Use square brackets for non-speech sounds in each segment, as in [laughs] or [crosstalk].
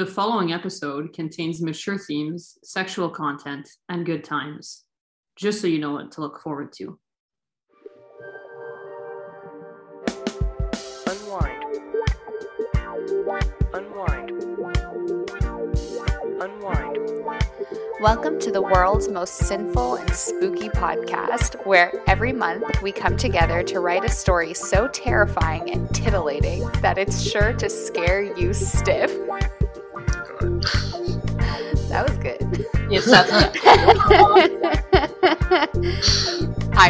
The following episode contains mature themes, sexual content, and good times, just so you know what to look forward to. Unwind. Unwind. Unwind. Welcome to the world's most sinful and spooky podcast, where every month we come together to write a story so terrifying and titillating that it's sure to scare you stiff. [laughs] I'm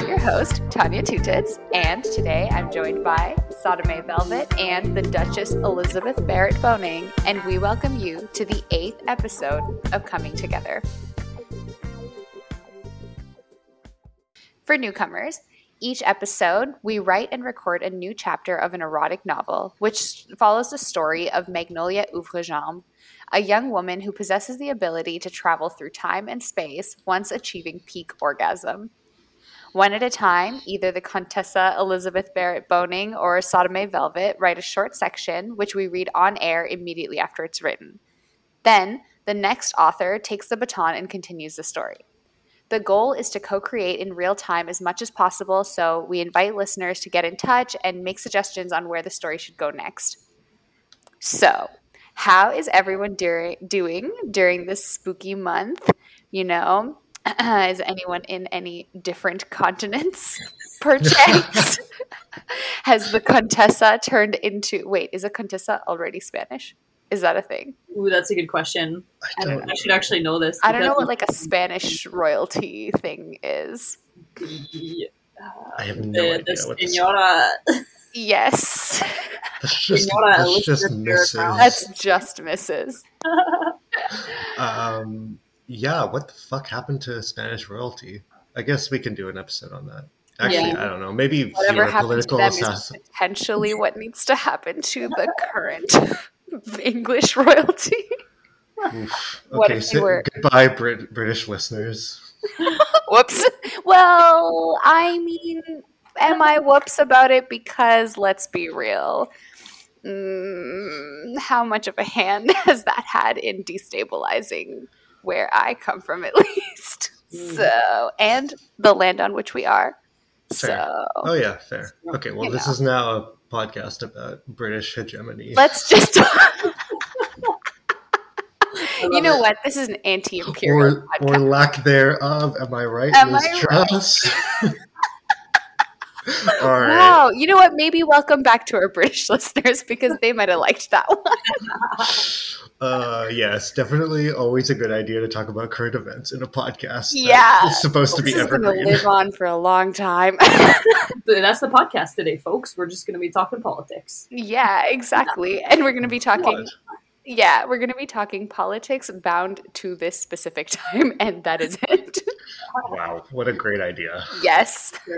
your host, Tanya Tutits, and today I'm joined by Sodome Velvet and the Duchess Elizabeth Barrett Boning, and we welcome you to the eighth episode of Coming Together. For newcomers, each episode, we write and record a new chapter of an erotic novel, which follows the story of Magnolia Ouvre-Jambes, a young woman who possesses the ability to travel through time and space once achieving peak orgasm. One at a time, either the Contessa Elizabeth Barrett Boning or Sodome Velvet write a short section, which we read on air immediately after it's written. Then, the next author takes the baton and continues the story. The goal is to co create in real time as much as possible, so we invite listeners to get in touch and make suggestions on where the story should go next. So, how is everyone during, doing during this spooky month? You know, [clears throat] is anyone in any different continents? [laughs] Perchance? [laughs] Has the Contessa turned into. Wait, is a Contessa already Spanish? Is that a thing? Ooh, that's a good question. I don't I should actually know this. I don't know what like a Spanish royalty thing is. Yeah. I have no the, idea the what this senora. Yes, [laughs] That's just, Senora that's just misses. That's just Mrs. Um, yeah, what the fuck happened to Spanish royalty? I guess we can do an episode on that. Actually, Yeah. I don't know. Maybe Whatever fewer happened to political them is assassin. potentially what needs to happen to the current [laughs] English royalty. Oof. [laughs] What Okay, if you so were- goodbye, Brit- British listeners. Whoops. Well, I mean, am I whoops about it? Because let's be real. Mm, how much of a hand [laughs] has that had in destabilizing where I come from, at [laughs] least? Mm. So, and the land on which we are. Fair. So, Oh yeah, fair. Okay, well, this know. is now a podcast about British hegemony. let's just. [laughs] You know it. what? This is an anti-imperial or, or lack thereof. Am I right, Am I right? Truss? [laughs] All right. Wow. You know what? Maybe welcome back to our British [laughs] listeners because they might have liked that one. [laughs] Uh, yes, definitely always a good idea to talk about current events in a podcast. Yeah. is supposed to be This is going to evergreen. live on for a long time. That's the podcast today, folks. We're just going to be talking politics. yeah, exactly. And we're going to be talking. What? Yeah, we're going to be talking politics bound to this specific [laughs] time, and that is it. Wow, what a great idea. yes. [laughs]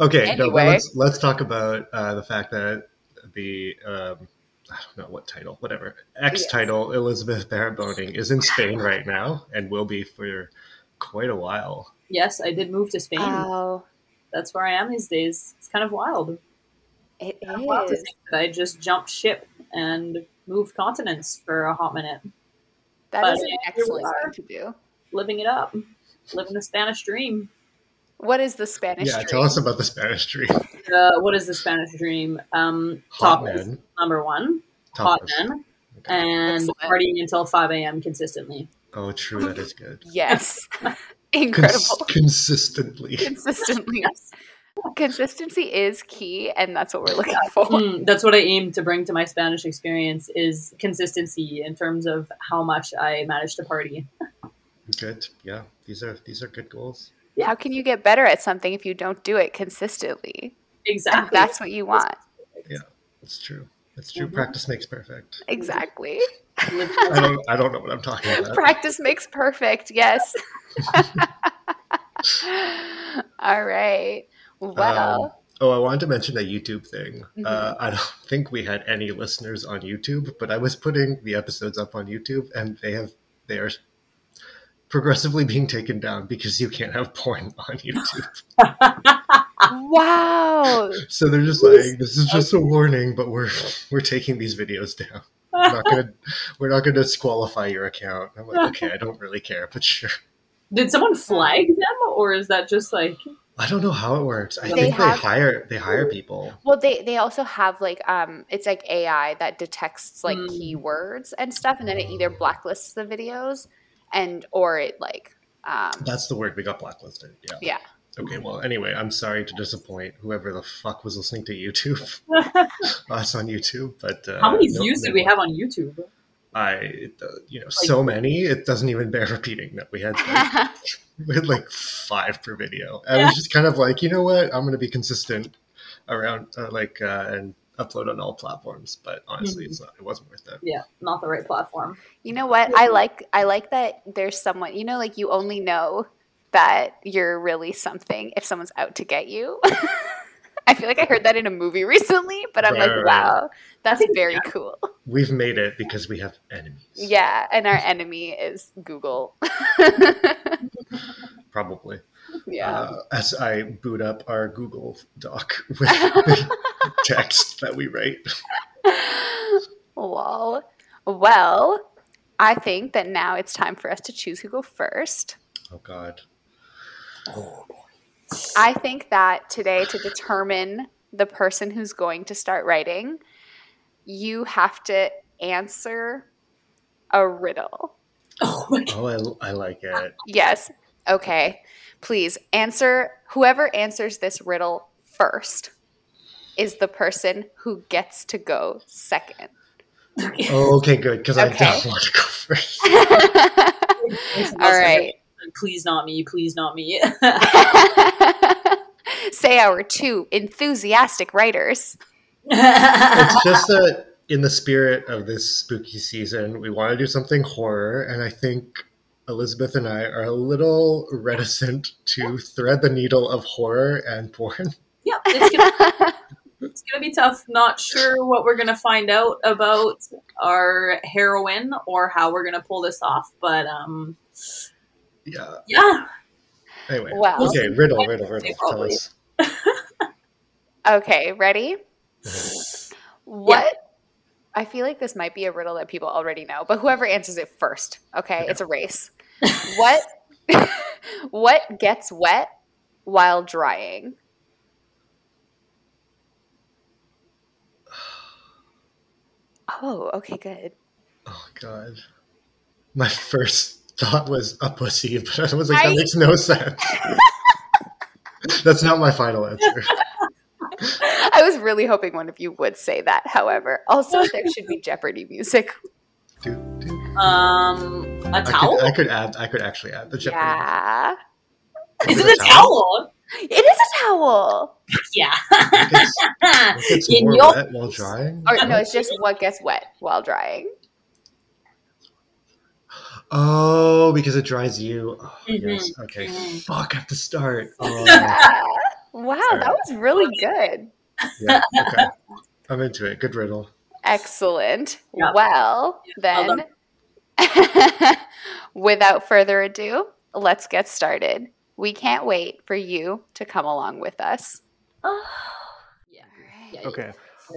Okay, no, Anyway. let's let's talk about uh, the fact that the um, I don't know what title, whatever X Yes. title Elizabeth Barrett Boning is in Spain [laughs] right now and will be for quite a while. Yes, I did move to Spain. Oh, That's where I am these days. It's kind of wild. it Kind of wild to think that I just jumped ship and moved continents for a hot minute, That But is an excellent thing to do. living it up, living the Spanish dream. What is the Spanish? yeah, dream? tell us about the Spanish dream. Uh, what is the Spanish dream? Um, Hot tapas, men, number one, hot tapas. men, Okay. and Excellent. partying until five a.m. consistently. Oh, true, that is good. Yes. Cons- [laughs] Incredible. consistently. Consistently. Consistency is key, and that's what we're looking for. Mm, that's what I aim to bring to my Spanish experience is consistency in terms of how much I manage to party. Good. Yeah, these are these are good goals. How can you get better at something if you don't do it consistently? And Exactly. that's what you want. Yeah. It's true. It's true. Mhm. Practice makes perfect. Exactly. I don't I don't know what I'm talking about. Practice makes perfect. Yes. [laughs] All right. Well, Um, oh, I wanted to mention a YouTube thing. Mm-hmm. Uh, I don't think we had any listeners on YouTube, but I was putting the episodes up on YouTube, and they have they are progressively being taken down because you can't have porn [laughs] on YouTube. wow. So they're just like, this is just a warning, but we're we're taking these videos down. we're not gonna [laughs] we're not gonna disqualify your account. I'm like, okay, I don't really care, but sure. Did someone flag them, or is that just like? I don't know how it works. I They think have- they hire they hire people. Well, they they also have like um, it's like AI that detects like Mm. keywords and stuff, and then it either blacklists the videos, and or it like um, That's the word we got blacklisted. Yeah. yeah. Okay. Well, anyway, I'm sorry to disappoint whoever the fuck was listening to YouTube. [laughs] us on YouTube, but uh, How many no- views no did we one. have on YouTube? I, you know, so many. It doesn't even bear repeating that we had like, [laughs] we had like five per video. I Yeah. was just kind of like, you know what? I'm going to be consistent around uh, like uh, and upload on all platforms. But honestly, Mm-hmm. it's not. It wasn't worth it. Yeah, not the right platform. You know what? I like I like that there's someone, you know, like you only know that you're really something if someone's out to get you. [laughs] I feel like I heard that in a movie recently, but I'm Right, like, right. wow, that's very cool. We've made it because we have enemies. Yeah, and our enemy is Google. [laughs] Probably. yeah. Uh, as I boot up our Google Doc [laughs] with the text that we write. Lol. Well, I think that now it's time for us to choose who go first. Oh God. Oh. I think that today, to determine the person who's going to start writing, you have to answer a riddle. Oh my god. Oh, I, I like it. Yes. Okay. Please answer. Whoever answers this riddle first is the person who gets to go second. Oh, okay, good. Because I don't want to go first. [laughs] [laughs] All right. Please not me. Please not me. [laughs] Say our two enthusiastic writers. It's [laughs] just that in the spirit of this spooky season, we want to do something horror, and I think Elizabeth and I are a little reticent to thread the needle of horror and porn. yeah, it's gonna, [laughs] it's gonna be tough. Not sure what we're gonna find out about our heroine or how we're gonna pull this off, but um, Yeah. yeah. Anyway. Well- okay, riddle, riddle, riddle. Tell us. [laughs] Okay, ready? [sighs] What? I feel like this might be a riddle that people already know, but whoever answers it first, okay, it's a race. [laughs] What [laughs] what gets wet while drying? Oh, okay, good. Oh God. My first thought was a pussy, [laughs] but I was like, that makes no sense. That's not my final answer. I was really hoping one of you would say that. However, also there should be Jeopardy music. Do, do. Um, a I towel? could, I could add. I could actually add the Jeopardy. Yeah. Is Is it a towel? It is a towel. Yeah. It gets, it gets [laughs] more your- wet while drying. Or no, it's just what gets wet while drying. Oh, because it dries you. Oh, Mhm. Yes. Okay. Mhm. Fuck. I have to start. [laughs] Oh, Wow, Sorry. that was really good. Yeah. Okay. I'm into it. Good riddle. Excellent. Yeah. Well, Well then, [laughs] without further ado, let's get started. We can't wait for you to come along with us. [sighs] yeah. Yeah, Okay.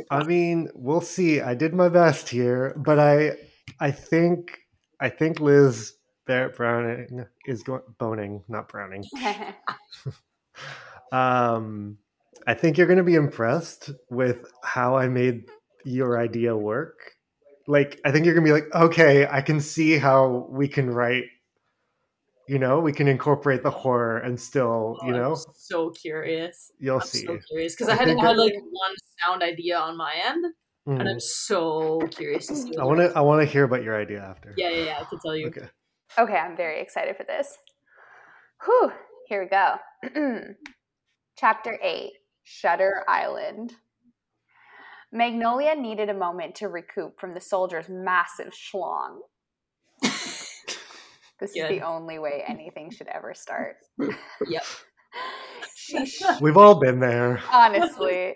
I mean, we'll see. I did my best here, but I I think I think Liz Barrett Browning is going boning, not Browning. [laughs] [laughs] Um I think you're going to be impressed with how I made your idea work. Like I think you're going to be like, "Okay, I can see how we can write you know, we can incorporate the horror and still, you Oh, know, I'm so curious. you'll I'm see." so curious because I I hadn't had like one sound idea on my end, and Mhm. I'm so curious to see. I want to I want to hear about your idea after. Yeah, yeah, yeah. I can tell you. Okay. Okay, I'm very excited for this. Whew, here we go. [clears throat] Chapter 8 Shudder Island. Magnolia needed a moment to recoup from the soldier's massive schlong. [laughs] this is the only way anything should ever start. [laughs] Yep. She sh- We've all been there. honestly.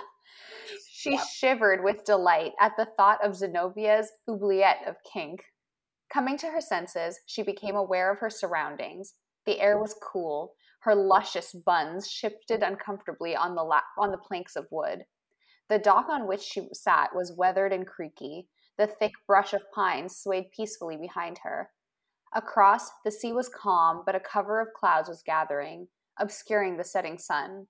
[laughs] she shivered with delight at the thought of Zenobia's oubliette of kink. Coming to her senses, she became aware of her surroundings. The air was cool. Her luscious buns shifted uncomfortably on the on the planks of wood. The dock on which she sat was weathered and creaky. The thick brush of pines swayed peacefully behind her. Across, the sea was calm, but a cover of clouds was gathering, obscuring the setting sun.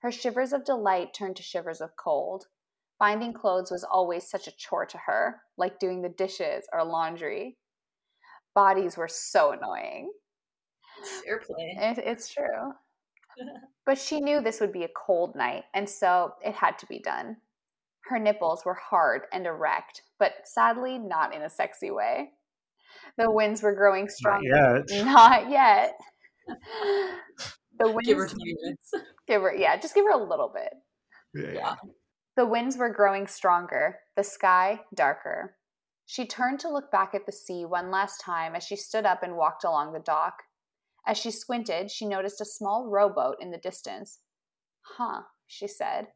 Her shivers of delight turned to shivers of cold. Finding clothes was always such a chore to her, like doing the dishes or laundry. Bodies were so annoying. [laughs] Fair play. It, it's true. [laughs] but she knew this would be a cold night, and so it had to be done. Her nipples were hard and erect, but sadly not in a sexy way. The winds were growing stronger. [laughs] Not yet. Not yet. The winds, Give her 20 minutes. give her, yeah, just give her a little bit. Yeah. Yeah. The winds were growing stronger, the sky darker. She turned to look back at the sea one last time as she stood up and walked along the dock. As she squinted, she noticed a small rowboat in the distance. Huh, she said.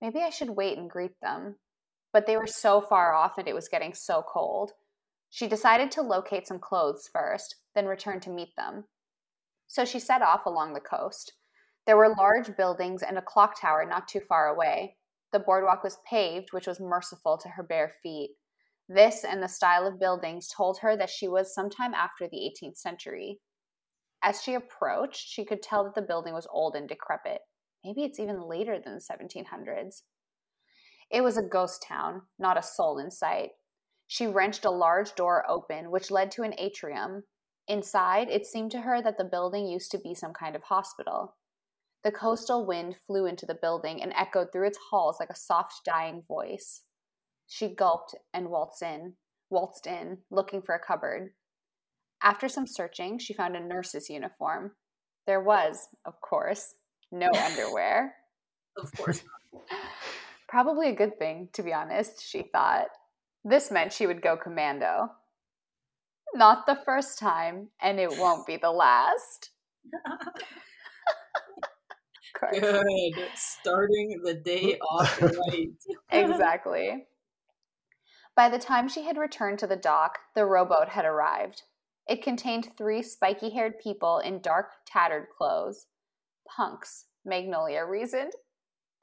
Maybe I should wait and greet them. But they were so far off and it was getting so cold. She decided to locate some clothes first, then return to meet them. So she set off along the coast. There were large buildings and a clock tower not too far away. The boardwalk was paved, which was merciful to her bare feet. This and the style of buildings told her that she was sometime after the 18th century. As she approached, she could tell that the building was old and decrepit. Maybe it's even later than the 1700s. It was a ghost town, not a soul in sight. She wrenched a large door open, which led to an atrium. Inside, it seemed to her that the building used to be some kind of hospital. The coastal wind flew into the building and echoed through its halls like a soft, dying voice. She gulped and waltzed in, waltzed in, looking for a cupboard. After some searching, she found a nurse's uniform. There was, of course, no [laughs] underwear. Of course. [laughs] Probably a good thing, to be honest, she thought. This meant she would go commando. Not the first time, and it won't be the last. Good. Starting the day [laughs] off right. exactly. By the time she had returned to the dock, the rowboat had arrived. It contained three spiky haired people in dark, tattered clothes. Punks, Magnolia reasoned. [laughs]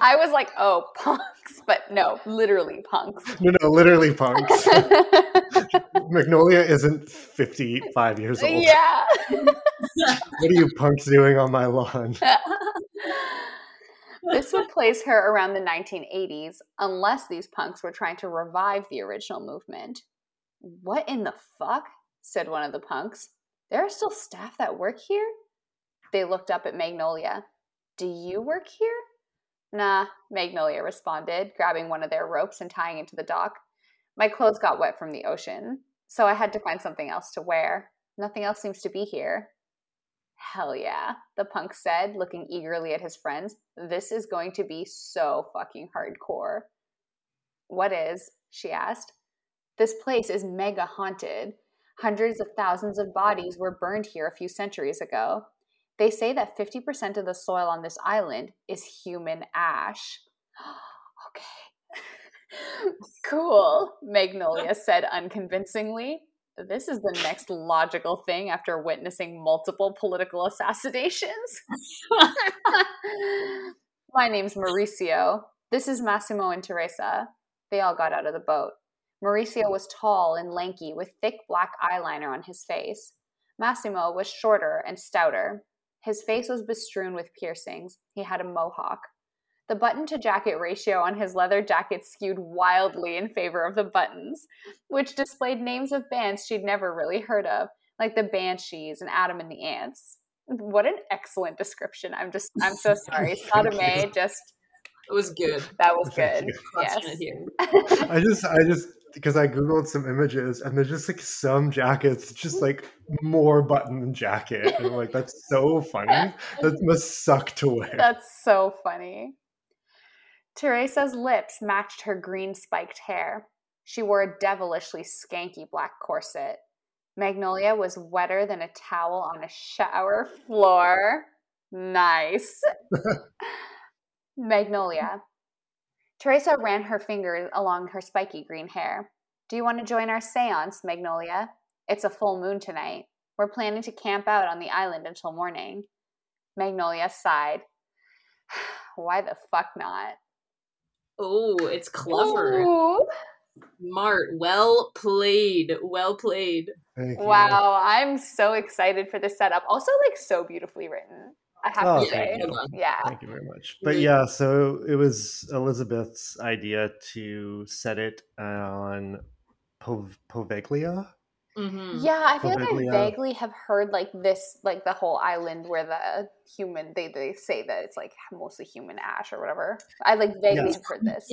I was like, oh, punks, but no, literally punks. No, no, literally punks. [laughs] Magnolia isn't 55 years old. yeah. [laughs] What are you punks doing on my lawn? this would place her around the 1980s, unless these punks were trying to revive the original movement. What in the fuck? said one of the punks. There are still staff that work here? They looked up at Magnolia. Do you work here? Nah, Magnolia responded, grabbing one of their ropes and tying it to the dock. My clothes got wet from the ocean, so I had to find something else to wear. Nothing else seems to be here. Hell yeah, the punk said, looking eagerly at his friends. This is going to be so fucking hardcore. What is? she asked. This place is mega haunted. Hundreds of thousands of bodies were burned here a few centuries ago. They say that 50% of the soil on this island is human ash. [gasps] okay. [laughs] cool, Magnolia [laughs] said unconvincingly. This is the next logical thing after witnessing multiple political assassinations. [laughs] My name's Mauricio. This is Massimo and Teresa. They all got out of the boat. Mauricio was tall and lanky with thick black eyeliner on his face. Massimo was shorter and stouter. His face was bestrewn with piercings. He had a mohawk. The button to jacket ratio on his leather jacket skewed wildly in favor of the buttons, which displayed names of bands she'd never really heard of, like the Banshees and Adam and the Ants. What an excellent description. I'm just, I'm so [laughs] sorry. Sodome just, It was good. that was Thank good. you. Yes. [laughs] I just, I just, because I googled some images and there's just like some jackets, just like more button than jacket, and I'm like, that's so funny. That must suck to wear. That's so funny. Teresa's lips matched her green spiked hair. She wore a devilishly skanky black corset. Magnolia was wetter than a towel on a shower floor. Nice. [laughs] Magnolia. Teresa ran her fingers along her spiky green hair. Do you want to join our seance, Magnolia? It's a full moon tonight. We're planning to camp out on the island until morning. Magnolia sighed. [sighs] Why the fuck not? Oh, it's clever. Ooh. Smart. Well played. Well played. Thank you. Wow, I'm so excited for this setup. Also, like so beautifully written. I have Oh, to thank say, you. Yeah. Thank you very much. But yeah, so it was Elizabeth's idea to set it on Pov- Poveglia. Mm-hmm. Yeah, I feel like I vaguely have heard like this, like the whole island where the human they they say that it's like mostly human ash or whatever. I like vaguely Yes. have heard this.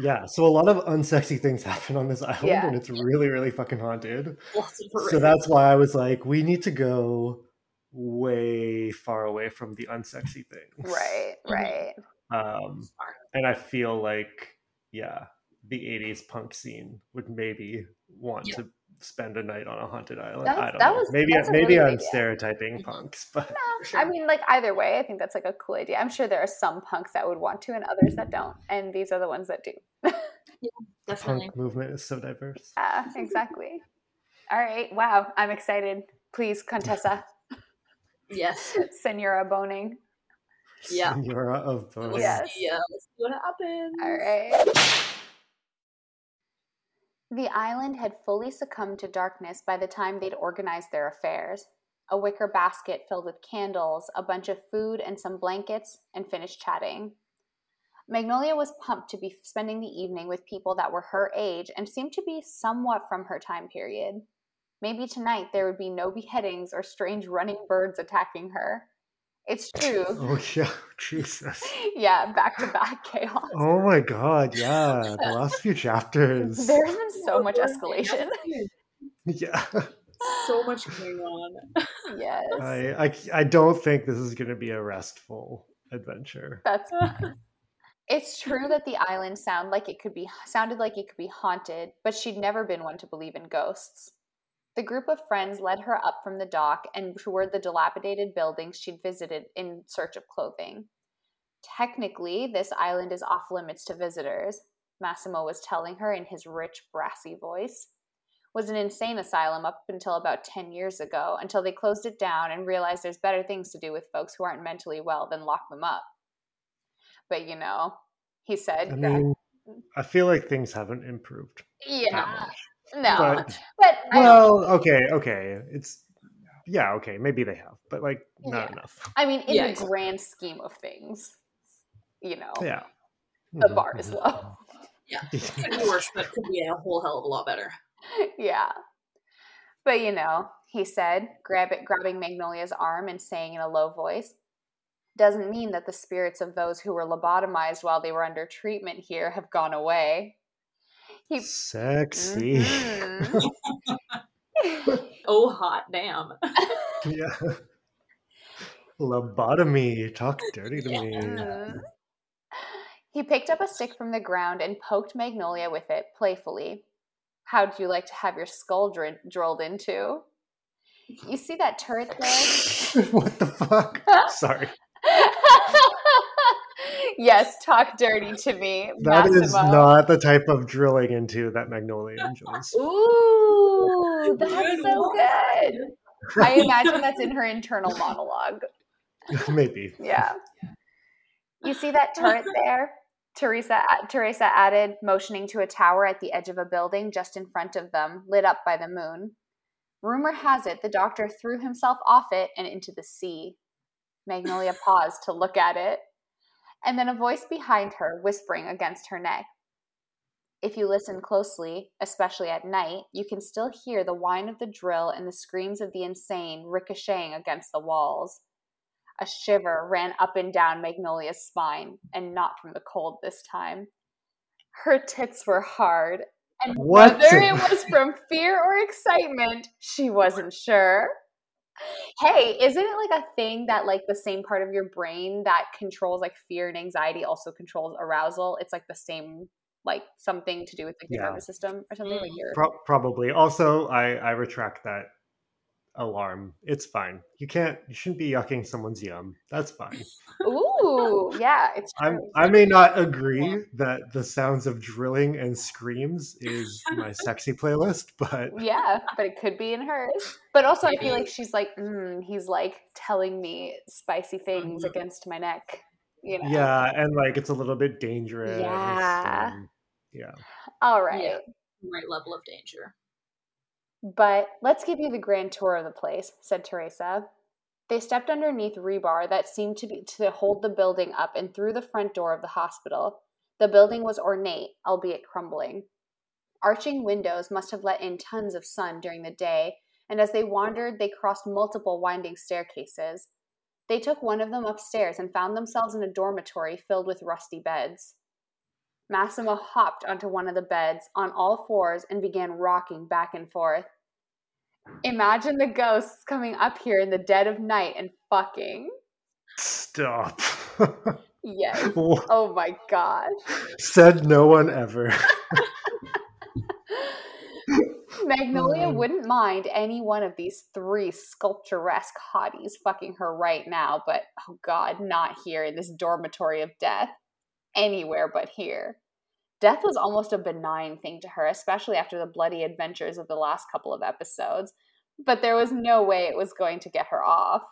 Yeah, so a lot of unsexy things [laughs] happen on this island, Yeah. and it's really, really fucking haunted. Lots So that's why I was like, we need to go way far away from the unsexy things. Right, Mhm. [laughs] right. Um, and I feel like, yeah, the 80s punk scene would maybe want Yeah. to spend a night on a haunted island. That's- I don't that know. was- maybe that's a maybe really I'm idea. stereotyping punks, but No, sure. [laughs] I mean, like either way, I think that's like a cool idea. I'm sure there are some punks that would want to and others that don't, and these are the ones that do. [laughs] Definitely. punk movement is so diverse. Ah, exactly. All right. Wow, I'm excited. Please, Contessa, Yes. Senora Boning. Yeah. Senora of Bones. Let's Yes. see, uh, let's see what happens. All right. The island had fully succumbed to darkness by the time they'd organized their affairs. A wicker basket filled with candles, a bunch of food, and some blankets, and finished chatting. Magnolia was pumped to be spending the evening with people that were her age and seemed to be somewhat from her time period. Maybe tonight there would be no beheadings or strange running birds attacking her. It's true. [laughs] Oh yeah, [laughs] Jesus. yeah, back to back chaos. Oh my god, [laughs] yeah. The last few chapters. There's been so much escalation. Yeah. So much going on. Yes. I, I I don't think this is gonna be a restful adventure. That's It's true that the island sound like it could be sounded like it could be haunted, but she'd never been one to believe in ghosts. The group of friends led her up from the dock and toward the dilapidated buildings she'd visited in search of clothing. Technically, this island is off limits to visitors, Massimo was telling her in his rich, brassy voice. Was an insane asylum up until about 10 years ago, until they closed it down and realized there's better things to do with folks who aren't mentally well than lock them up. But you know, he said, I mean, I feel like things haven't improved yeah. No, But but I don't- well, okay, okay. It's yeah, okay, maybe they have, but like not Yeah. enough. I mean, in Yeah, the exactly. grand scheme of things, you know, Yeah. the Mhm, bar is mhm. low. [laughs] Could be worse, but could be a whole hell of a lot better. yeah. But you know, he said, grab it, grabbing Magnolia's arm and saying in a low voice, doesn't mean that the spirits of those who were lobotomized while they were under treatment here have gone away. He Sexy. Mhm. [laughs] [laughs] Oh, hot damn. yeah. Lobotomy. Talk dirty to me. Mhm. He picked up a stick from the ground and poked Magnolia with it playfully. How'd you like to have your skull dr- drilled into? You see that turret there? [laughs] what the fuck? Sorry. Yes, talk dirty to me. That is Massimo. not the type of drilling into that Magnolia enjoys. Ooh, that's so good. I [laughs] imagine that's in her internal monologue. Maybe. Yeah. You see that turret there? Teresa Teresa added, motioning to a tower at the edge of a building just in front of them, lit up by the moon. Rumor has it the doctor threw himself off it and into the sea. Magnolia paused to look at it, and then a voice behind her whispering against her neck. If you listen closely, especially at night, you can still hear the whine of the drill and the screams of the insane ricocheting against the walls. A shiver ran up and down Magnolia's spine, and not from the cold this time. Her tits were hard, and What? whether it was from fear or excitement, she wasn't sure. Hey, isn't it like a thing that like the same part of your brain that controls like fear and anxiety also controls arousal? It's like the same like something to do with like your Yeah. nervous system or something like Mm. your Pro- probably. Also, I I retract that alarm. It's fine. You can't. You shouldn't be yucking someone's yum. That's fine. Ooh, yeah, it's [laughs] I'm, true. I may not agree that the sounds of drilling and screams is my sexy playlist, but Yeah, but it could be in hers. But also, I feel like she's like, mm, he's like telling me spicy things Mhm. against my neck. You know? Yeah, and like it's a little bit dangerous. Yeah. and- yeah. All right. Yeah. Right level of danger. But let's give you the grand tour of the place, said Teresa. They stepped underneath rebar that seemed to be to hold the building up and through the front door of the hospital. The building was ornate, albeit crumbling. Arching windows must have let in tons of sun during the day, and as they wandered, they crossed multiple winding staircases. They took one of them upstairs and found themselves in a dormitory filled with rusty beds. Massimo hopped onto one of the beds on all fours and began rocking back and forth. Imagine the ghosts coming up here in the dead of night and fucking. Stop. Yes. [laughs] Oh my gosh. Said no one ever. [laughs] Magnolia Um. wouldn't mind any one of these three sculpturesque hotties fucking her right now, but oh god, not here in this dormitory of death. Anywhere but here. Death was almost a benign thing to her, especially after the bloody adventures of the last couple of episodes, but there was no way it was going to get her off.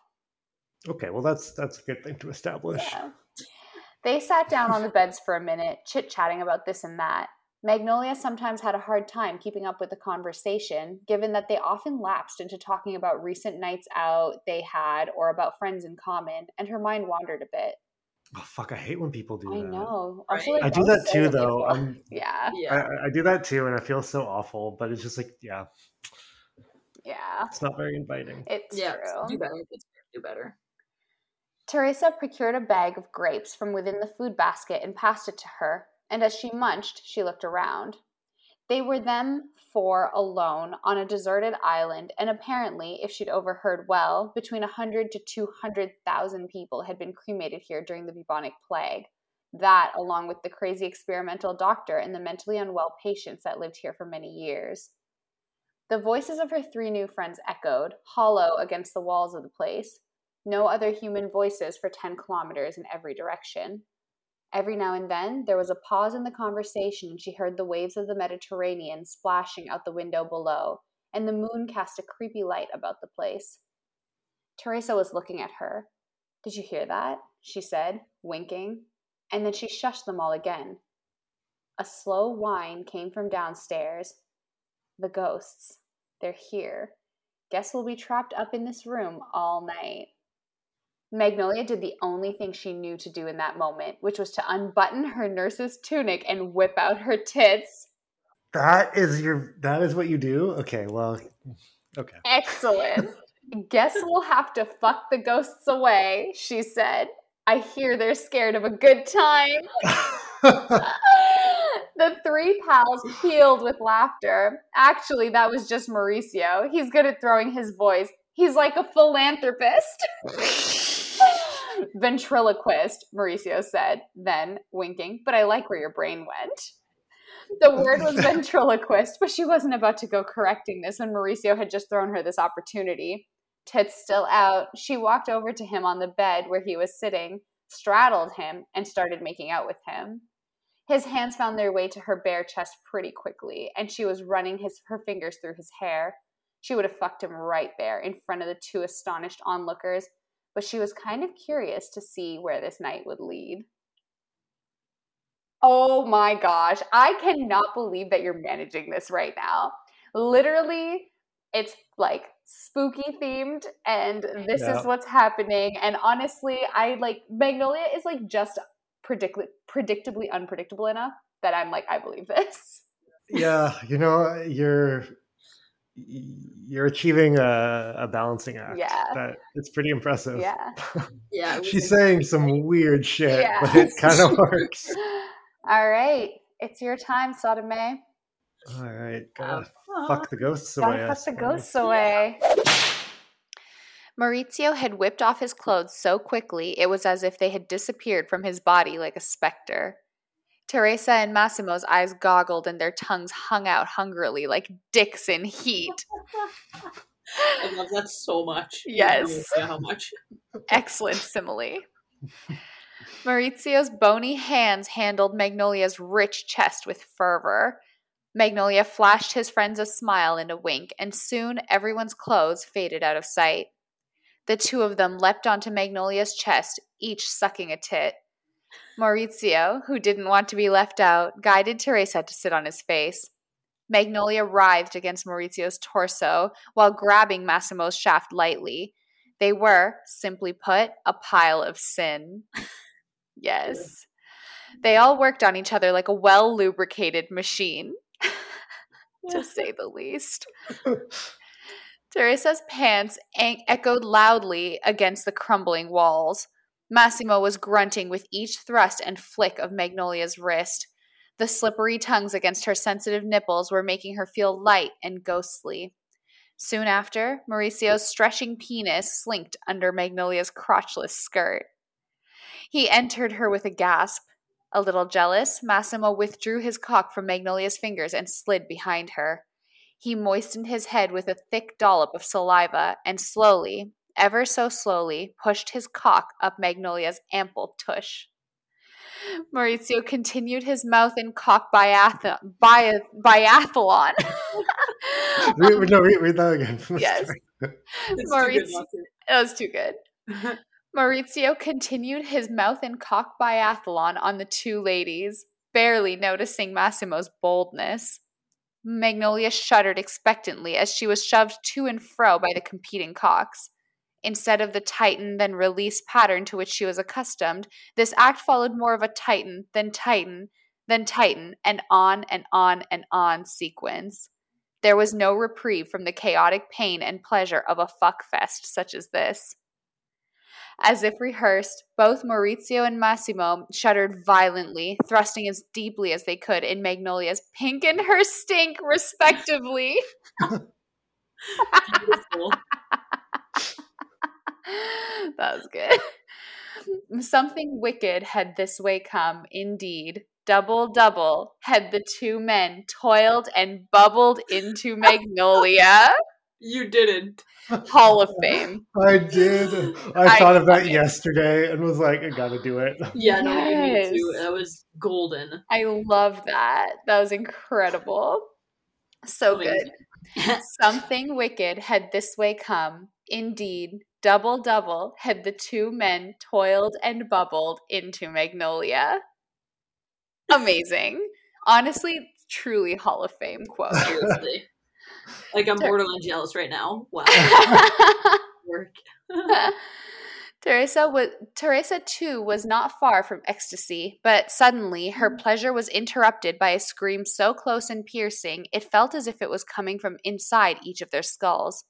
Okay, well that's that's a good thing to establish. Yeah. They sat down on the [laughs] beds for a minute, chit chatting about this and that. Magnolia sometimes had a hard time keeping up with the conversation, given that they often lapsed into talking about recent nights out they had or about friends in common, and her mind wandered a bit. Oh fuck, I hate when people do I that. I know. Right. feel like I do that say too though. will. I'm, [laughs] yeah, I, Yeah. I I do that too and I feel so awful, but it's just like yeah, yeah. it's not very inviting. It's yeah. true. Do better. It's- Do better. Teresa procured a bag of grapes from within the food basket and passed it to her, and as she munched, she looked around. They were them four alone on a deserted island, and apparently, if she'd overheard well, between a hundred to two hundred thousand people had been cremated here during the bubonic plague. That, along with the crazy experimental doctor and the mentally unwell patients that lived here for many years. The voices of her three new friends echoed, hollow against the walls of the place no other human voices for 10 kilometers in every direction. Every now and then, there was a pause in the conversation, and she heard the waves of the Mediterranean splashing out the window below, and the moon cast a creepy light about the place. Teresa was looking at her. Did you hear that? she said, winking, and then she shushed them all again. A slow whine came from downstairs. The ghosts. They're here. Guess we'll be trapped up in this room all night. Magnolia did the only thing she knew to do in that moment, which was to unbutton her nurse's tunic and whip out her tits. That is your that is what you do? Okay, well okay. Excellent. Guess we'll have to fuck the ghosts away, she said. I hear they're scared of a good time. [laughs] the three pals pealed with laughter. Actually, that was just Mauricio. He's good at throwing his voice. He's like a philanthropist. [laughs] Ventriloquist, Mauricio said, then winking, but I like where your brain went. The word was [laughs] ventriloquist, but she wasn't about to go correcting this when Mauricio had just thrown her this opportunity. Tits still out, she walked over to him on the bed where he was sitting, straddled him, and started making out with him. His hands found their way to her bare chest pretty quickly, and she was running his her fingers through his hair. She would have fucked him right there in front of the two astonished onlookers, but she was kind of curious to see where this night would lead. Oh my gosh, I cannot believe that you're managing this right now. Literally, it's like spooky themed and this Yeah. is what's happening and honestly, I like Magnolia is like just predictably predictably unpredictable enough that I'm like I believe this. yeah, you know, you're you're achieving a, a balancing act. Yeah. That it's pretty impressive. Yeah. [laughs] Yeah. She's saying some weird shit, Yeah. but it kind of [laughs] works. All right. It's your time, Sodome. All right, Um, gotta aw. fuck the ghosts away. Gotta I put the suppose. ghosts away. Maurizio had whipped off his clothes so quickly it was as if they had disappeared from his body like a specter. Teresa and Massimo's eyes goggled and their tongues hung out hungrily like dicks in heat. I love that so much. Yes. How much? Excellent simile. Maurizio's bony hands handled Magnolia's rich chest with fervor. Magnolia flashed his friends a smile and a wink, and soon everyone's clothes faded out of sight. The two of them leapt onto Magnolia's chest, each sucking a tit. Maurizio, who didn't want to be left out, guided Teresa to sit on his face. Magnolia writhed against Maurizio's torso while grabbing Massimo's shaft lightly. They were, simply put, a pile of sin. [laughs] yes. They all worked on each other like a well lubricated machine, [laughs] to say the least. [laughs] Teresa's pants echoed loudly against the crumbling walls. Massimo was grunting with each thrust and flick of Magnolia's wrist. The slippery tongues against her sensitive nipples were making her feel light and ghostly. Soon after, Mauricio's stretching penis slinked under Magnolia's crotchless skirt. He entered her with a gasp. A little jealous, Massimo withdrew his cock from Magnolia's fingers and slid behind her. He moistened his head with a thick dollop of saliva and slowly, ever so slowly, pushed his cock up Magnolia's ample tush. Mauricio continued his mouth in cock biath- bi- biathlon. [laughs] read, no, read, read that again. [laughs] yes. Mauricio, that was too good. [laughs] Maurizio continued his mouth and cock biathlon on the two ladies, barely noticing Massimo's boldness. Magnolia shuddered expectantly as she was shoved to and fro by the competing cocks. Instead of the tighten then release pattern to which she was accustomed, this act followed more of a tighten then tighten then tighten and on and on and on sequence. There was no reprieve from the chaotic pain and pleasure of a fuck fest such as this. As if rehearsed, both Maurizio and Massimo shuddered violently, thrusting as deeply as they could in Magnolia's pink and her stink, respectively. [laughs] [laughs] that was good. [laughs] Something wicked had this way come, indeed. Double, double had the two men toiled and bubbled into [laughs] Magnolia. You didn't. Hall of Fame. I did. I, I thought of that it. yesterday and was like, I gotta do it. Yeah, no, yes. me too. That was golden. I love that. That was incredible. So good. Something wicked had this way come. Indeed, double double had the two men toiled and bubbled into Magnolia. Amazing. Honestly, truly Hall of Fame quote. [laughs] Seriously. Like I'm borderline jealous right now. Wow. [laughs] Work. [laughs] Teresa was Teresa too was not far from ecstasy, but suddenly her mm. pleasure was interrupted by a scream so close and piercing it felt as if it was coming from inside each of their skulls.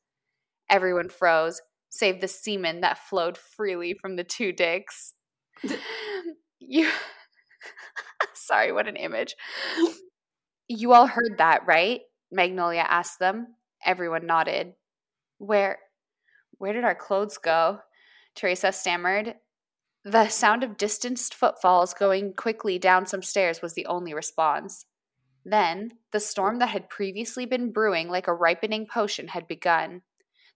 Everyone froze, save the semen that flowed freely from the two dicks. [laughs] you [laughs] Sorry, what an image. You all heard that, right? Magnolia asked them. Everyone nodded. Where where did our clothes go? Teresa stammered. The sound of distanced footfalls going quickly down some stairs was the only response. Then, the storm that had previously been brewing like a ripening potion had begun.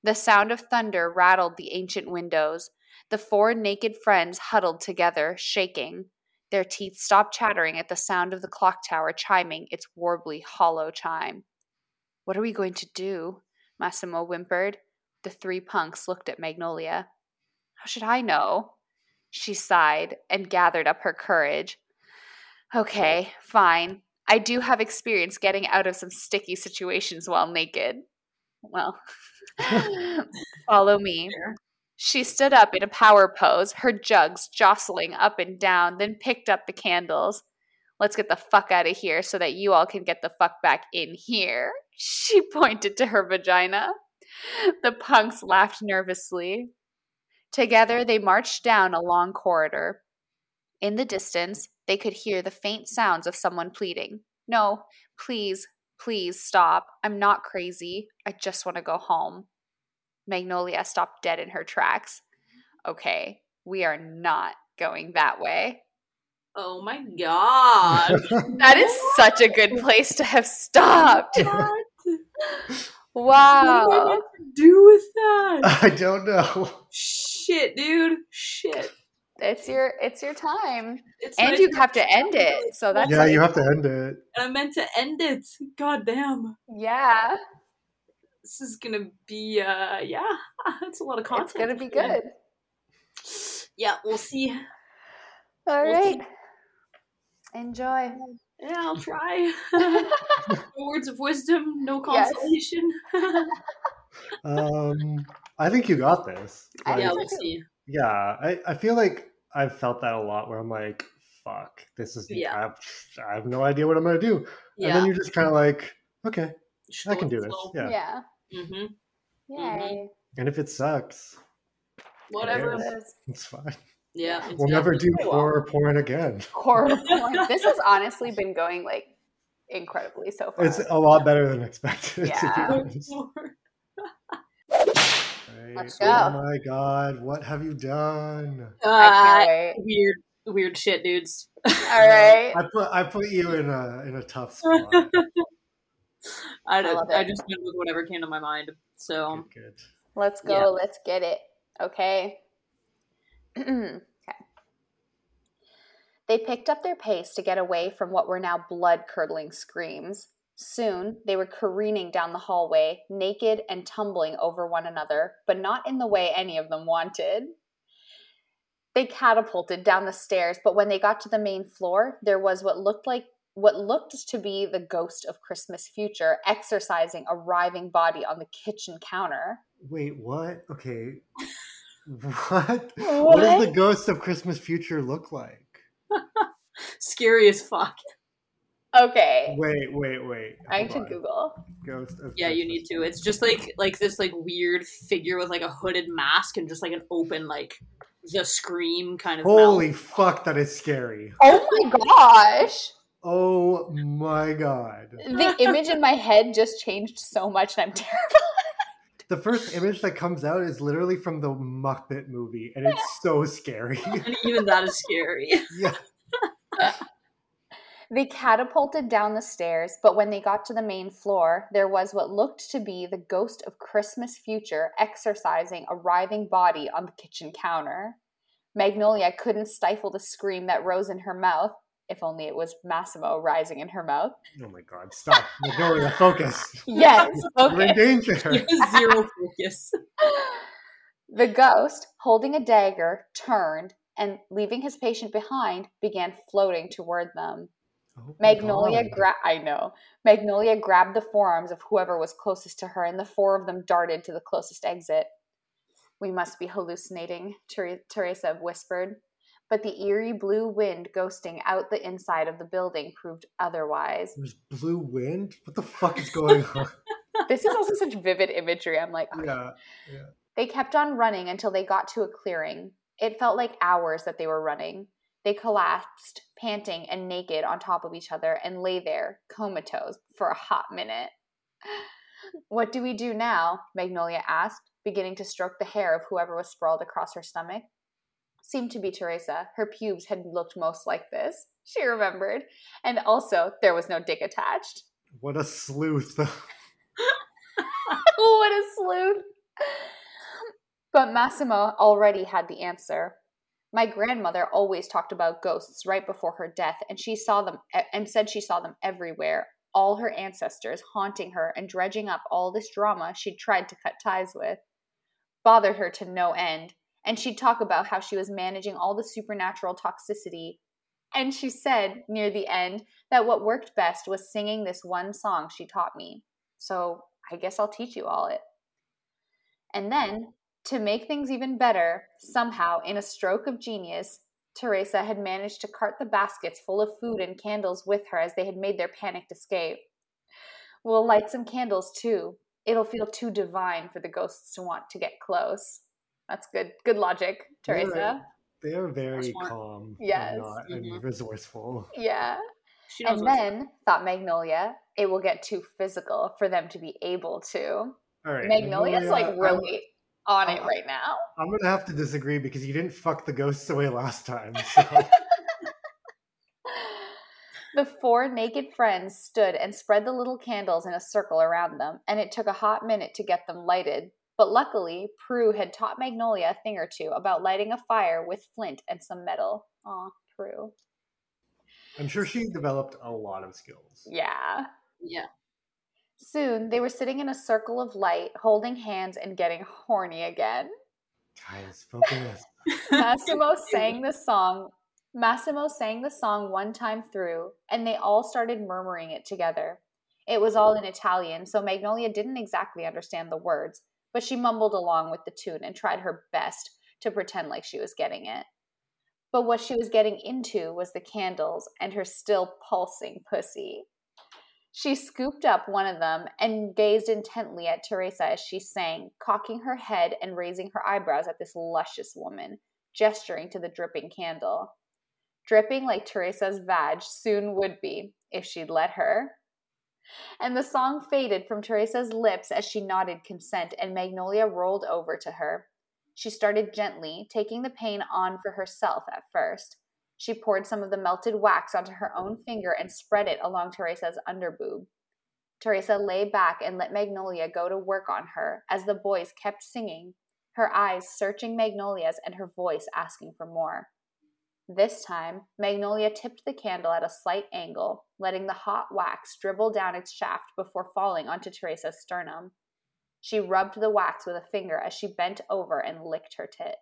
The sound of thunder rattled the ancient windows. The four naked friends huddled together, shaking. Their teeth stopped chattering at the sound of the clock tower chiming its warbly, hollow chime. What are we going to do? Massimo whimpered. The three punks looked at Magnolia. How should I know? She sighed and gathered up her courage. Okay, fine. I do have experience getting out of some sticky situations while naked. Well, [laughs] follow me. She stood up in a power pose, her jugs jostling up and down, then picked up the candles. Let's get the fuck out of here so that you all can get the fuck back in here. [laughs] She pointed to her vagina. The punks laughed nervously. Together, they marched down a long corridor. In the distance, they could hear the faint sounds of someone pleading. No, please, please stop. I'm not crazy. I just want to go home. Magnolia stopped dead in her tracks. Okay, we are not going that way. Oh my god. [laughs] that is such a good place to have stopped. wow. [laughs] What do I have to do with that? [laughs] I don't know. Shit, dude. Shit. It's your it's your time. It's and you have to end it. So that's Yeah, like, you have to end it. And I meant to end it. God damn. Yeah. This is gonna be uh yeah, [laughs] it's a lot of content. It's gonna be good. Yeah, we'll see. All we'll right. See. Enjoy. Yeah, I'll try. [laughs] no words of wisdom, no Yes. consolation. [laughs] Um, I think you got this. I Like, yeah, we'll see. Yeah, I, I feel like I've felt that a lot where I'm like, fuck, this is, Yeah. I, have, I have no idea what I'm going to do. Yeah. And then you're just kind of like, okay, I can do this. Yeah. Yeah. hmm Yay. And if it sucks, Whatever. cares? It is it's fine. Yeah, it's We'll never do definitely- horror porn again. [laughs] Horror porn. [laughs] This has honestly been going like incredibly so far. It's a lot better than expected. [laughs] to be Yeah. Honest. Right. Let's Oh my god, what have you done? Uh, weird, weird shit, dudes. All [laughs] right. I put I put you in a in a tough [laughs] spot. I, I I, just went with whatever came to my mind. So Good, good. Let's go. Yeah. Let's get it. Okay. [clears throat] okay. They picked up their pace to get away from what were now blood curdling screams. Soon, they were careening down the hallway, naked and tumbling over one another, but not in the way any of them wanted. They catapulted down the stairs, but when they got to the main floor, there was what looked like what looked to be the ghost of Christmas future exercising a writhing body on the kitchen counter. Wait, what? Okay. [laughs] What? What does the ghost of Christmas future look like? [laughs] scary as fuck. Okay. Wait, wait, wait. I Hold need to. Google. Ghost of Yeah, you need to. It's just like like this like weird figure with like a hooded mask and just like an open like the scream kind of Holy mouth. fuck, that is scary. Oh my gosh. Oh my god. The image in my head just changed so much and I'm [laughs] terrified. The first image that comes out is literally from the Muppet movie, and it's so scary. And even that is scary. [laughs] yeah. [laughs] They catapulted down the stairs, but when they got to the main floor, there was what looked to be the ghost of Christmas future exercising a writhing body on the kitchen counter. Magnolia couldn't stifle the scream that rose in her mouth, if only it was Massimo rising in her mouth. Oh my god, stop. Magnolia, [laughs] focus. Yes, [laughs] You're in danger. [laughs] Zero focus. The ghost, holding a dagger, turned and, leaving his patient behind, began floating toward them. Oh Magnolia God. gra- I know. Magnolia grabbed the forearms of whoever was closest to her, and the four of them darted to the closest exit. We must be hallucinating, Ter- Teresa whispered. But the eerie blue wind ghosting out the inside of the building proved otherwise. There's blue wind? What the fuck is going [laughs] on? This is also such vivid imagery. I'm like, okay. yeah. They kept on running until they got to a clearing. It felt like hours that they were running. They collapsed, panting and naked on top of each other, and lay there, comatose, for a hot minute. [gasps] What do we do now? Magnolia asked, beginning to stroke the hair of whoever was sprawled across her stomach. Seemed to be Teresa. Her pubes had looked most like this, she remembered. And also, there was no dick attached. What a sleuth. [laughs] [laughs] what a sleuth. But Massimo already had the answer. My grandmother always talked about ghosts right before her death, and she saw them and said she saw them everywhere. All her ancestors haunting her and dredging up all this drama she'd tried to cut ties with. Bothered her to no end, and she'd talk about how she was managing all the supernatural toxicity. And she said near the end that what worked best was singing this one song she taught me. So I guess I'll teach you all it. And then, to make things even better, somehow, in a stroke of genius, Teresa had managed to cart the baskets full of food and candles with her as they had made their panicked escape. We'll light some candles too. It'll feel too divine for the ghosts to want to get close. That's good. Good logic, Teresa. They are very Smart. calm. Yes. And, not, and mm-hmm. resourceful. Yeah. And what's then, thought Magnolia, it will get too physical for them to be able to. All right. Magnolia's like I'm- really on it uh, right now. I'm gonna have to disagree because you didn't fuck the ghosts away last time. So. [laughs] The four naked friends stood and spread the little candles in a circle around them, and it took a hot minute to get them lighted. But luckily, Prue had taught Magnolia a thing or two about lighting a fire with flint and some metal. Aw, Prue. I'm sure she developed a lot of skills. Yeah. Yeah. Soon, they were sitting in a circle of light, holding hands and getting horny again. Guys, focus. [laughs] Massimo sang the song Massimo sang the song one time through, and they all started murmuring it together. It was all in Italian, so Magnolia didn't exactly understand the words, but she mumbled along with the tune and tried her best to pretend like she was getting it. But what she was getting into was the candles and her still pulsing pussy. She scooped up one of them and gazed intently at Teresa as she sang, cocking her head and raising her eyebrows at this luscious woman, gesturing to the dripping candle. Dripping like Teresa's vag soon would be, if she'd let her. And the song faded from Teresa's lips as she nodded consent, and Magnolia rolled over to her. She started gently, taking the pain on for herself at first. She poured some of the melted wax onto her own finger and spread it along Teresa's underboob. Teresa lay back and let Magnolia go to work on her as the boys kept singing, her eyes searching Magnolia's and her voice asking for more. This time, Magnolia tipped the candle at a slight angle, letting the hot wax dribble down its shaft before falling onto Teresa's sternum. She rubbed the wax with a finger as she bent over and licked her tit.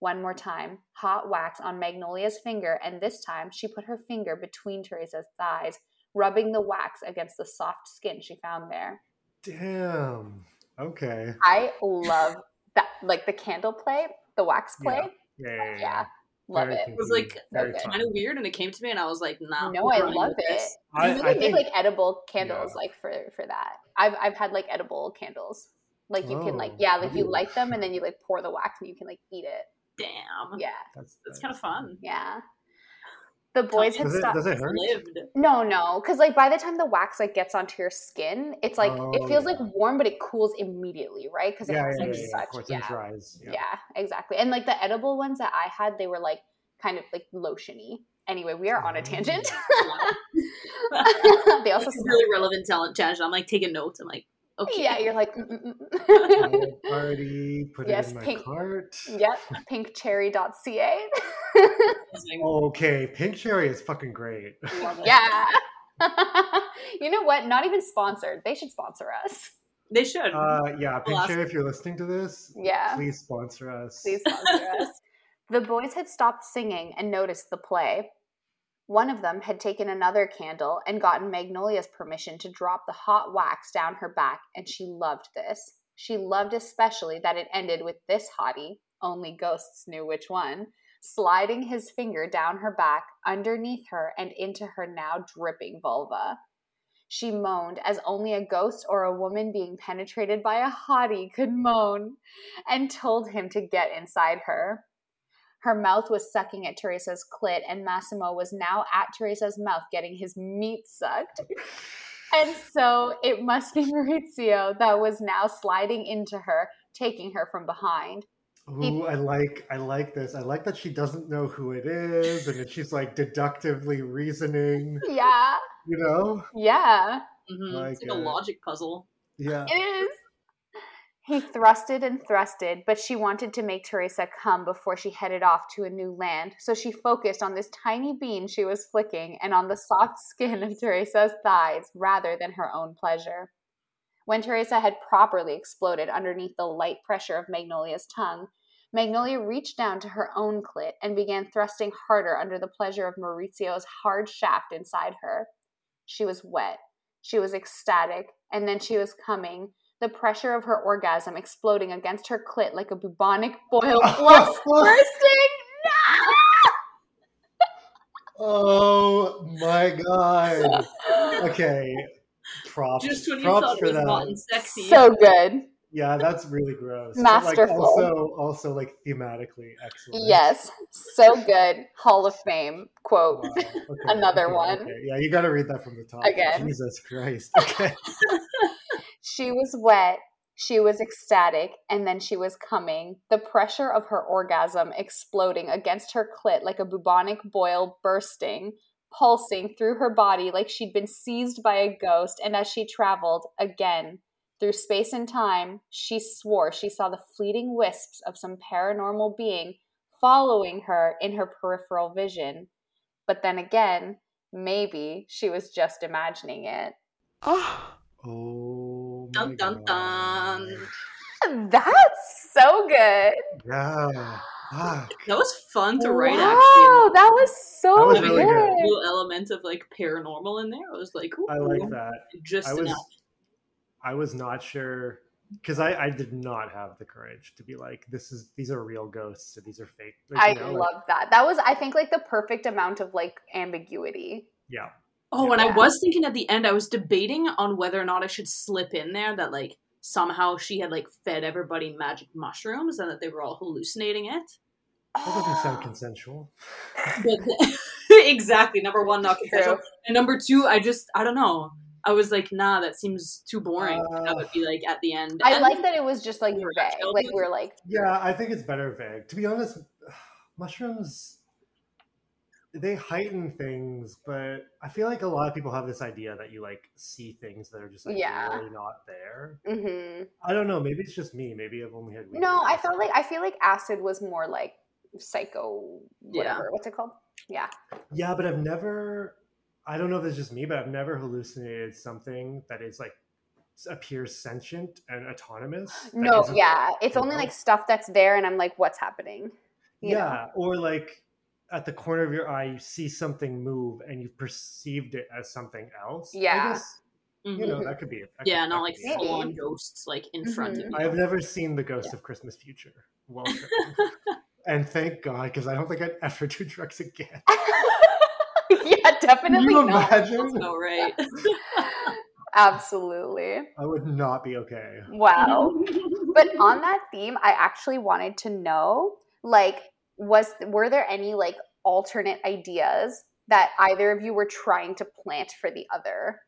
One more time, hot wax on Magnolia's finger, and this time she put her finger between Teresa's thighs, rubbing the wax against the soft skin she found there. Damn. Okay. I love that, like the candle play, the wax play. Yeah. Yeah. yeah, Yeah, love Very it. It was like Very kind of weird, and it came to me, and I was like, "Nah." no, I love with it. this. I- you really I make think- like edible candles, Yeah. like for for that. I've I've had like edible candles. Like you can like Oh, yeah, like you light them and then you like pour the wax and you can like eat it. Damn. Yeah, That's, It's kind of fun. yeah. The boys had stopped. does it hurt? Lived. [laughs] No, no, because like by the time the wax like gets onto your skin, it's like it Oh, feels yeah. like warm, but it cools immediately, right? Because it Yeah, has yeah, like yeah, yeah, such Of course, yeah, it dries. Yeah. yeah, exactly. And like the edible ones that I had, they were like kind of like lotiony. Anyway, we are on a oh. tangent. [laughs] [laughs] they also This is smell really relevant talent tangent. I'm like taking notes. I'm like, okay. Yeah, you're like, mm, mm, I mm. will [laughs] Party, put Yes, it in my pink. cart. yep, pinkcherry.ca. Amazing. Okay, pink cherry is fucking great. yeah. [laughs] you know what? Not even sponsored. They should sponsor us. They should. Uh, yeah, pink ask- cherry. If you're listening to this, Yeah. please sponsor us. Please sponsor us. [laughs] The boys had stopped singing and noticed the play. One of them had taken another candle and gotten Magnolia's permission to drop the hot wax down her back, and she loved this. She loved especially that it ended with this hottie, only ghosts knew which one, sliding his finger down her back, underneath her, and into her now dripping vulva. She moaned as only a ghost or a woman being penetrated by a hottie could moan, and told him to get inside her. Her mouth was sucking at Teresa's clit, and Massimo was now at Teresa's mouth getting his meat sucked. And so it must be [laughs] Maurizio that was now sliding into her, taking her from behind. Ooh, I like I like this. I like that she doesn't know who it is, and that she's like deductively reasoning. Yeah, You know? yeah, Mhm. like it's like a it. logic puzzle. Yeah. it is. He thrusted and thrusted, but she wanted to make Teresa come before she headed off to a new land, so she focused on this tiny bean she was flicking and on the soft [laughs] skin of Teresa's thighs rather than her own pleasure. When Teresa had properly exploded underneath the light pressure of Magnolia's tongue, Magnolia reached down to her own clit and began thrusting harder under the pleasure of Maurizio's hard shaft inside her. She was wet, she was ecstatic, and then she was coming, the pressure of her orgasm exploding against her clit like a bubonic [laughs] boil blood bursting. [laughs] Oh my god. [laughs] Okay. Props. Just when you props thought for it was that. hot and sexy. So good. Yeah, that's really gross. But, like, Masterful. also, also like thematically excellent. Yes, so good. Hall of Fame quote. Wow. Okay, Another okay, one. okay. Yeah, you got to read that from the top. Again. Jesus Christ. Okay. She was wet, she was ecstatic, and then she was coming. The pressure of her orgasm exploding against her clit like a bubonic boil bursting, pulsing through her body like she'd been seized by a ghost. And as she traveled again through space and time, she swore she saw the fleeting wisps of some paranormal being following her in her peripheral vision. But then again, maybe she was just imagining it. [gasps] Oh. my Dun dun God. dun. [laughs] That's so good. Yeah. Fuck. That was fun to write. wow, Actually, that was so That was really good. cool element of like paranormal in there. I was like, I like that. Just I was enough. I was not sure because I, I did not have the courage to be like, this is these are real ghosts and these are fake. Like, I you know, like- love that. That was, I think, like the perfect amount of like ambiguity. yeah. Oh, and I was thinking at the end, I was debating on whether or not I should slip in there that like somehow she had like fed everybody magic mushrooms and that they were all hallucinating it. That doesn't sound consensual. But [laughs] [laughs] exactly, number one, not consensual, True. and number two, I just I don't know. I was like, nah, that seems too boring. that Uh, would be like at the end. I And- like that it was just like vague. Like we are like, Yeah, I think it's better vague. To be honest, [sighs] mushrooms they heighten things, but I feel like a lot of people have this idea that you like see things that are just like Yeah. really not there. hmm I don't know. Maybe it's just me. Maybe I've only had. weak no. I memories. felt like I feel like acid was more like psycho. Yeah. Whatever. What's it called? Yeah. Yeah, but I've never. I don't know if it's just me, but I've never hallucinated something that is like appears sentient and autonomous. No. Yeah. It's only know? like stuff that's there, and I'm like, what's happening? You know? Yeah, or like at the corner of your eye, you see something move and you perceived it as something else. I Yeah. guess, Mhm. you know that could be. that yeah, could- not like could full on ghosts like in front of Mhm. me. I've never seen the Ghost of Christmas Future. Well, [laughs] done. and thank God, because I don't think I'd ever do drugs again. [laughs] yeah. Definitely Can you not. imagine? That's right. [laughs] Absolutely. I would not be okay. Wow. but on that theme, I actually wanted to know, like, was were there any like alternate ideas that either of you were trying to plant for the other?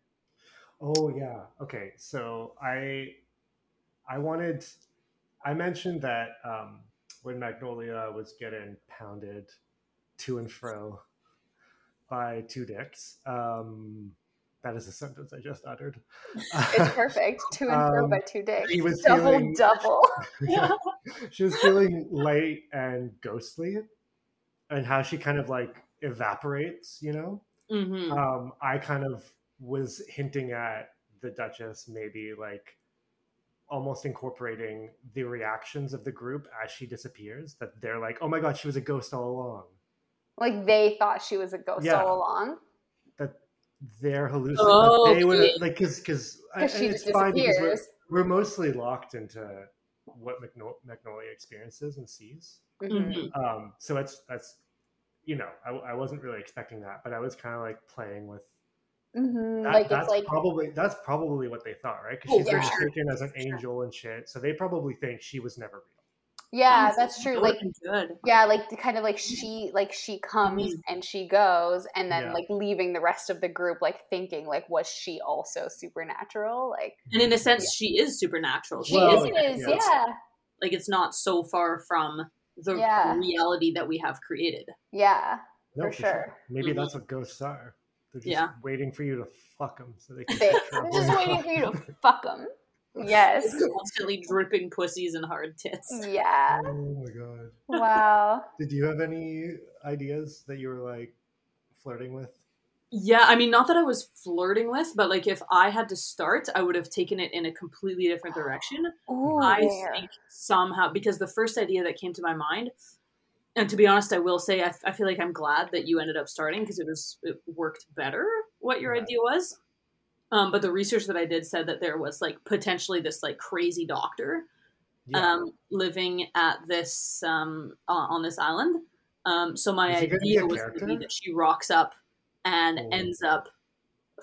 Oh yeah. Okay. So I I wanted I mentioned that um when Magnolia was getting pounded to and fro by two dicks. Um that is a sentence I just uttered. It's [laughs] perfect. Two and fro Um, by two days. he was double feeling- double. [laughs] Yeah. she was feeling light and ghostly and how she kind of like evaporates, you know? hmm um, I kind of was hinting at the Duchess maybe like almost incorporating the reactions of the group as she disappears. That they're like, "Oh my god, she was a ghost all along." Like they thought she was a ghost Yeah. all along. That they're hallucinating. Oh, they would like because because Because she it's just fine because we're, disappears. we're mostly locked into what Magno- Magnolia experiences and sees. Mhm. Mhm. Um, so that's that's you know I, I wasn't really expecting that, but I was kind of like playing with Mhm. That- Like that's it's like probably that's probably what they thought, right? Because Oh, she's for been sure. taken as an [laughs] angel and shit, so they probably think she was never real. Yeah, Honestly, that's true. that Like good. yeah, like kind of like she like she comes Mhm. and she goes, and then Yeah. like leaving the rest of the group like thinking like was she also supernatural? Like And in a sense, she is supernatural. she Well, is, yeah. yeah, Like it's not so far from the Yeah. reality that we have created. yeah. No, For sure. Maybe Mhm. that's what ghosts are. They're just Yeah. waiting for you to fuck them so they [laughs] can. They, take I'm just waiting for you to fuck them. Yes. Constantly dripping pussies and hard tits. Yeah. Oh my god! Wow. [laughs] Did you have any ideas that you were like flirting with? Yeah, I mean, not that I was flirting with, but like if I had to start, I would have taken it in a completely different direction. Ooh, I there. think somehow because the first idea that came to my mind, and to be honest, I will say I, I feel like I'm glad that you ended up starting because it was it worked better what your Right. idea was. Um, but the research that I did said that there was like potentially this like crazy doctor Yeah. um, living at this um, on this island. Um, so my Is he gonna be idea was going to be character? that she rocks up and Oh. ends up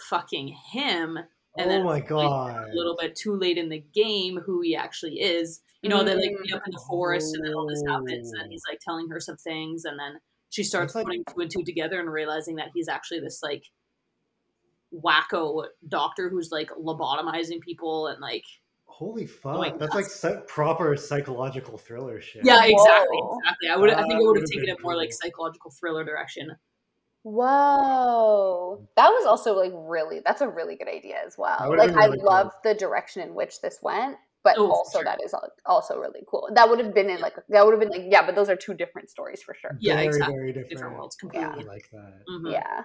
fucking him and oh then my like, god! a little bit too late in the game who he actually is. You know, they like meet up in the forest and then all this happens and he's like telling her some things and then she starts like- putting two and two together and realizing that he's actually this like wacko doctor who's like lobotomizing people and like Holy fuck! Like, that's like proper psychological thriller shit. yeah exactly Whoa. exactly i would i think it would have taken been it more like psychological thriller direction Whoa. That was also like really that's a really good idea as well. Like been I cool. love the direction in which this went, but Oh, also sure. that is also really cool. That would have been in like that would have been like yeah, but those are two different stories for sure. Yeah, very, exactly. very different. different worlds I completely like that. Mhm. Yeah.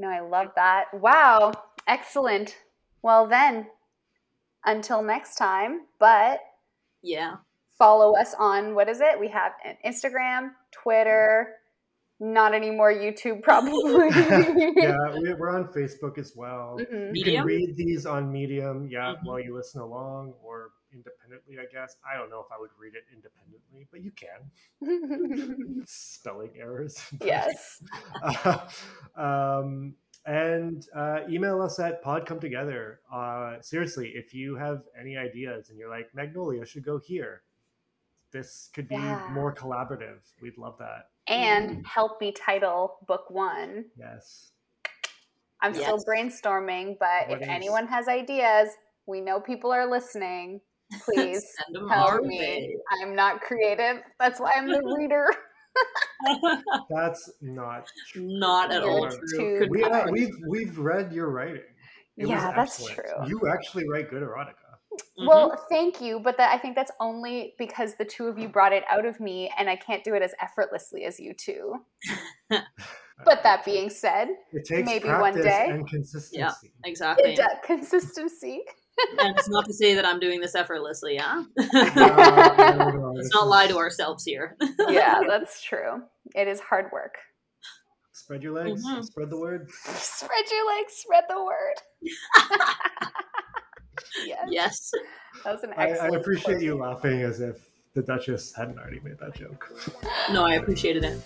Cool. No, I love that. Wow. Excellent. Well then, until next time, but yeah follow us on what is it? We have an Instagram, Twitter, not anymore YouTube, [laughs] probably. yeah, [laughs] we, we're on Facebook as well. Mhm. You can read these on Medium, yeah, Mhm. while you listen along, or independently, I guess. I don't know if I would read it independently, but you can. [laughs] Spelling errors. [laughs] yes. Uh, um, and uh, email us at podcometogether. Uh, seriously, if you have any ideas and you're like, Magnolia should go here, this could be Yeah. more collaborative. We'd love that. And help me title book one. Yes. I'm still brainstorming, but What if is- anyone has ideas, we know people are listening. Please [laughs] Send them help our me. way. I'm not creative. That's why I'm the [laughs] reader. [laughs] That's not true. Not at You're all too true. We, not uh, be. we've, we've read your writing. It Yeah, that's true. You actually write good erotica. Mhm. Well, thank you, but that I think that's only because the two of you brought it out of me, and I can't do it as effortlessly as you two. But that being said, it takes maybe one day. and consistency. exactly. it does consistency. And it's not to say that I'm doing this effortlessly, yeah? Uh, I don't know, Let's not lie to ourselves here. yeah, [laughs] that's true. It is hard work. Spread your legs. Mhm. Spread the word. Spread your legs, spread the word. [laughs] yes, yes. that was an I, I excellent. appreciate you laughing as if the Duchess hadn't already made that joke. No, I appreciated it.